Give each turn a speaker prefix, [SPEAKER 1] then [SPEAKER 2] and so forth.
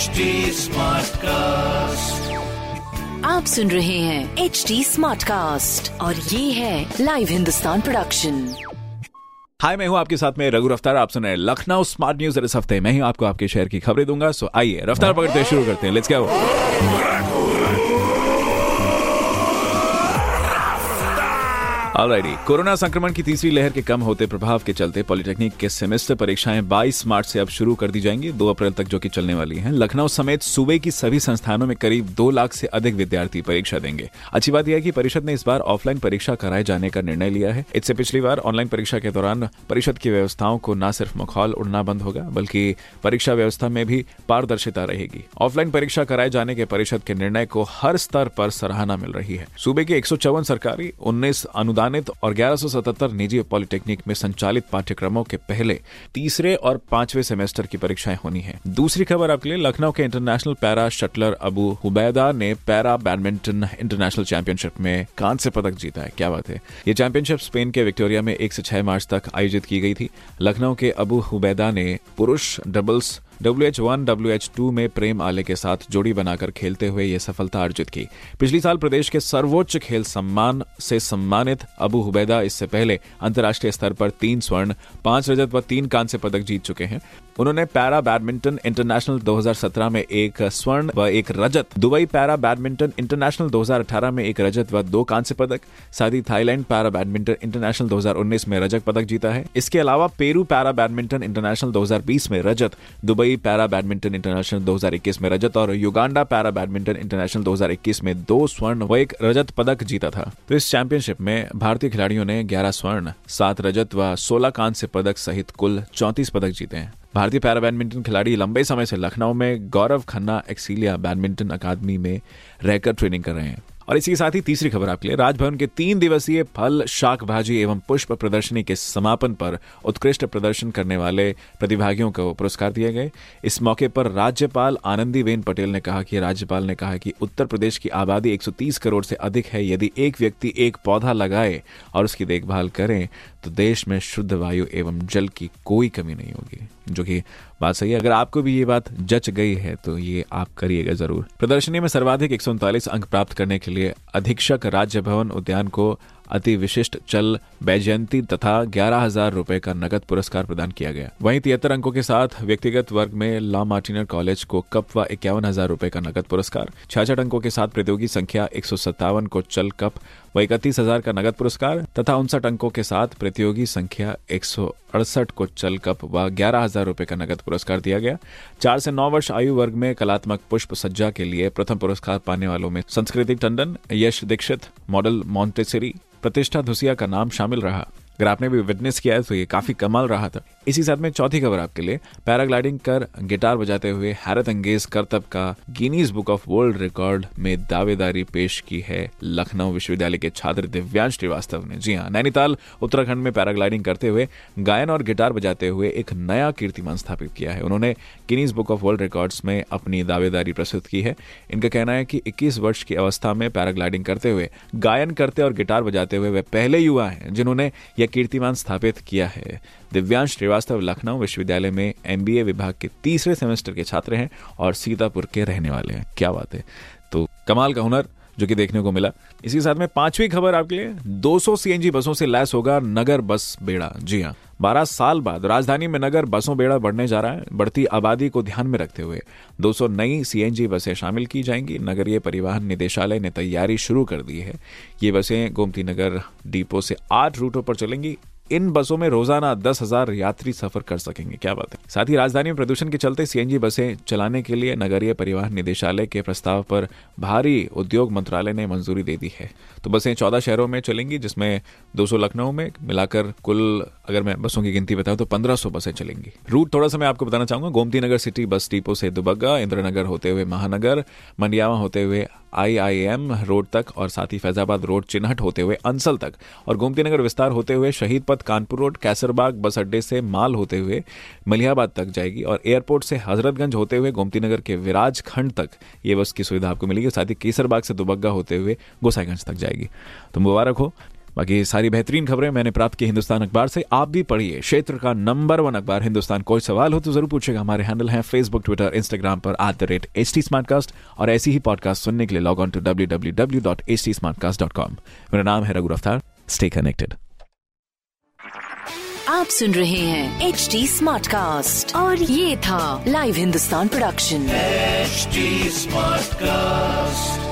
[SPEAKER 1] HD cast
[SPEAKER 2] आप सुन रहे हैं एच डी स्मार्ट कास्ट और ये है लाइव हिंदुस्तान प्रोडक्शन
[SPEAKER 3] हाय मैं हूँ आपके साथ में रघु रफ्तार। आप सुन रहे हैं लखनऊ स्मार्ट न्यूज़ इस हफ़्ते मैं ही आपको आपके शहर की खबरें दूँगा। सो आइए रफ्तार पकड़ते शुरू करते हैं। लेट्स गो ऑलराइटी कोरोना संक्रमण की तीसरी लहर के कम होते प्रभाव के चलते पॉलिटेक्निक के सेमेस्टर परीक्षाएँ 22 मार्च से अब शुरू कर दी जाएँगी। 2 अप्रैल तक जो कि चलने वाली हैं। लखनऊ समेत सूबे की सभी संस्थानों में करीब 2 लाख से अधिक विद्यार्थी परीक्षा देंगे। अच्छी बात यह है कि परिषद ने इस बार ऑफलाइन परीक्षा कराए जाने का निर्णय लिया है। इससे पिछली बार ऑनलाइन परीक्षा के दौरान परिषद की व्यवस्थाओं को न सिर्फ़ मखौल उड़ना बंद होगा, बल्कि परीक्षा व्यवस्था में भी पारदर्शिता रहेगी। ऑफलाइन परीक्षा कराए जाने के परिषद के निर्णय को हर स्तर पर सराहना मिल रही है। सूबे के एक सरकारी, उन्नीस अनुदानित और 1177 निजी पॉलिटेक्निक में संचालित पाठ्यक्रमों के पहले, तीसरे और पाँचवें सेमेस्टर की परीक्षाएँ होनी है। दूसरी खबर आपके लिए, लखनऊ के international para shuttler Abu Hubaida ने पैरा बैडमिंटन इंटरनेशनल चैंपियनशिप में कांस्य पदक जीता है। क्या बात है? ये चैंपियनशिप स्पेन के विक्टोरिया में एक से छह मार्च तक आयोजित की गई थी। लखनऊ के अबू हुबैदा ने पुरुष doubles W H one W H two में प्रेम आले के साथ जोड़ी बनाकर खेलते हुए ये सफलता अर्जित की। पिछली साल प्रदेश के सर्वोच्च खेल सम्मान से सम्मानित अबू हुबैदा इससे पहले अंतर्राष्ट्रीय स्तर पर तीन स्वर्ण, पाँच रजत व तीन कांस्य पदक जीत चुके हैं। उन्होंने पैरा बैडमिंटन इंटरनेशनल 2017 में एक स्वर्ण व एक रजत, दुबई पैरा बैडमिंटन इंटरनेशनल 2018 में एक रजत व दो कांस्य पदक, साथ ही थाईलैंड पैरा बैडमिंटन इंटरनेशनल 2019 में रजत पदक जीता है। इसके अलावा पेरू पैरा बैडमिंटन इंटरनेशनल 2020 में रजत, दुबई पैरा बैडमिंटन इंटरनेशनल 2021 में रजत और युगांडा पैरा बैडमिंटन इंटरनेशनल 2021 में दो स्वर्ण व एक रजत पदक जीता था। तो इस चैंपियनशिप में भारतीय खिलाड़ियों ने ग्यारह स्वर्ण, सात रजत व सोलह कांस्य पदक सहित कुल चौंतीस पदक जीते हैं। भारतीय पैरा बैडमिंटन खिलाड़ी लंबे समय से लखनऊ में गौरव खन्ना एक्सीलिया बैडमिंटन अकादमी में रहकर ट्रेनिंग कर रहे हैं। और इसी के साथ ही तीसरी खबर आपके लिए। राजभवन के तीन दिवसीय फल, शाक, भाजी एवं पुष्प प्रदर्शनी के समापन पर उत्कृष्ट प्रदर्शन करने वाले प्रतिभागियों को पुरस्कार दिए गए। इस मौके पर राज्यपाल आनंदीबेन पटेल ने कहा कि राज्यपाल ने कहा कि उत्तर प्रदेश की आबादी 130 करोड़ से अधिक है। यदि एक व्यक्ति एक पौधा लगाए और उसकी देखभाल करें तो देश में शुद्ध वायु एवं जल की कोई कमी नहीं होगी, जो कि बात सही है, अगर आपको भी ये बात जच गई है तो ये आप करिएगा ज़रूर। प्रदर्शनी में सर्वाधिक एक अंक प्राप्त करने के लिए अधीक्षक राज्य भवन उद्यान को अति विशिष्ट चल बैजयंती तथा ग्यारह हज़ार रूपए का नगद पुरस्कार प्रदान किया गया। वहीं तिहत्तर अंकों के साथ व्यक्तिगत वर्ग में लॉ मार्टिनर कॉलेज को कप व इक्यावन हज़ार रूपए का नगद पुरस्कार छाछठ अंकों के साथ प्रतियोगी संख्या एक सौ सत्तावन को चल कप व इकतीस हज़ार का नगद पुरस्कार तथा उनसठ अंकों के साथ प्रतियोगी संख्या एक सौ अड़सठ को चल कप व ग्यारह हज़ार रूपए का नगद पुरस्कार दिया गया। चार से नौ वर्ष आयु वर्ग में कलात्मक पुष्प सज्जा के लिए प्रथम पुरस्कार पाने वालों में संस्कृति टंडन, यश दीक्षित, मॉडल मॉन्टेसरी प्रतिष्ठा धुसिया का नाम शामिल रहा। अगर आपने भी विटनेस किया है तो ये काफ़ी कमाल रहा था। इसी साथ में चौथी खबर आपके लिए। पैराग्लाइडिंग कर गिटार बजाते हुए हैरत अंगेज करतब का Guinness book of world record में दावेदारी पेश की है लखनऊ विश्वविद्यालय के छात्र दिव्यांश श्रीवास्तव ने। जी हाँ नैनीताल, उत्तराखंड में पैराग्लाइडिंग करते हुए गायन और गिटार बजाते हुए एक नया कीर्तिमान स्थापित किया है। उन्होंने Guinness book of world records में अपनी दावेदारी प्रस्तुत की है। इनका कहना है कि 21 वर्ष की अवस्था में पैराग्लाइडिंग करते हुए, गायन करते और गिटार बजाते हुए वे पहले युवा हैं जिन्होंने यह कीर्तिमान स्थापित किया है। दिव्यांश श्रीवास्तव लखनऊ विश्वविद्यालय में एमबीए विभाग के तीसरे सेमेस्टर के छात्र हैं और सीतापुर के रहने वाले हैं। क्या बात है। तो कमाल का हुनर जो कि देखने को मिला। इसी साथ में पांचवी खबर आपके लिए। 200 सीएनजी बसों से लैस होगा नगर बस बेड़ा। जी हाँ बारह साल बाद राजधानी में नगर बसों बेड़ा बढ़ने जा रहा है। बढ़ती आबादी को ध्यान में रखते हुए 200 नई सीएनजी बसें शामिल की जाएँगी। नगरीय परिवहन निदेशालय ने तैयारी शुरू कर दी है। ये बसें गोमती नगर डिपो से आठ रूटों पर चलेंगी। इन बसों में रोज़ाना दस हज़ार यात्री सफ़र कर सकेंगे। क्या बात है? साथ ही राजधानी में प्रदूषण के चलते सीएनजी बसें चलाने के लिए नगरीय परिवहन निदेशालय के प्रस्ताव पर भारी उद्योग मंत्रालय ने मंजूरी दे दी है। तो बसें चौदह शहरों में चलेंगी, जिसमें 200 लखनऊ में मिलाकर कुल, अगर मैं बसों की गिनती बताऊँ तो 1500 बसें चलेंगी। रूट थोड़ा सा मैं आपको बताना चाहूँगा। Gomti Nagar city bus depot से दुबग्गा, इंद्रनगर होते हुए महानगर, मंडियावा होते हुए आईआईएम रोड तक और साथ ही फैजाबाद रोड चिन्हट होते हुए अंसल तक और गोमती नगर विस्तार होते हुए शहीद पथ कानपुर रोड, कैसरबाग बस अड्डे से माल होते हुए मलियाबाद तक जाएगी और एयरपोर्ट से हजरतगंज होते हुए गोमती नगर के विराज खंड तक ये बस की सुविधा आपको मिलेगी साथ ही केसरबाग से दुबग्गा होते हुए गोसाईगंज तक जाएगी। तो मुबारक हो। बाकी सारी बेहतरीन खबरें मैंने प्राप्त की हिंदुस्तान अखबार से। आप भी पढ़िए। क्षेत्र का नंबर वन अखबार हिंदुस्तान। कोई सवाल हो तो ज़रूर पूछेगा हमारे हैंडल हैं फेसबुक ट्विटर इंस्टाग्राम पर at the rate H T और ऐसी ही पॉडकास्ट सुनने के लिए log on to W W W dot H T Smartcast dot com मेरा नाम है रघु रफ्तार। स्टे कनेक्टेड
[SPEAKER 2] आप सुन रहे हैं एच टी स्मार्ट कास्ट और ये था live Hindustan production
[SPEAKER 1] HD Smartcast.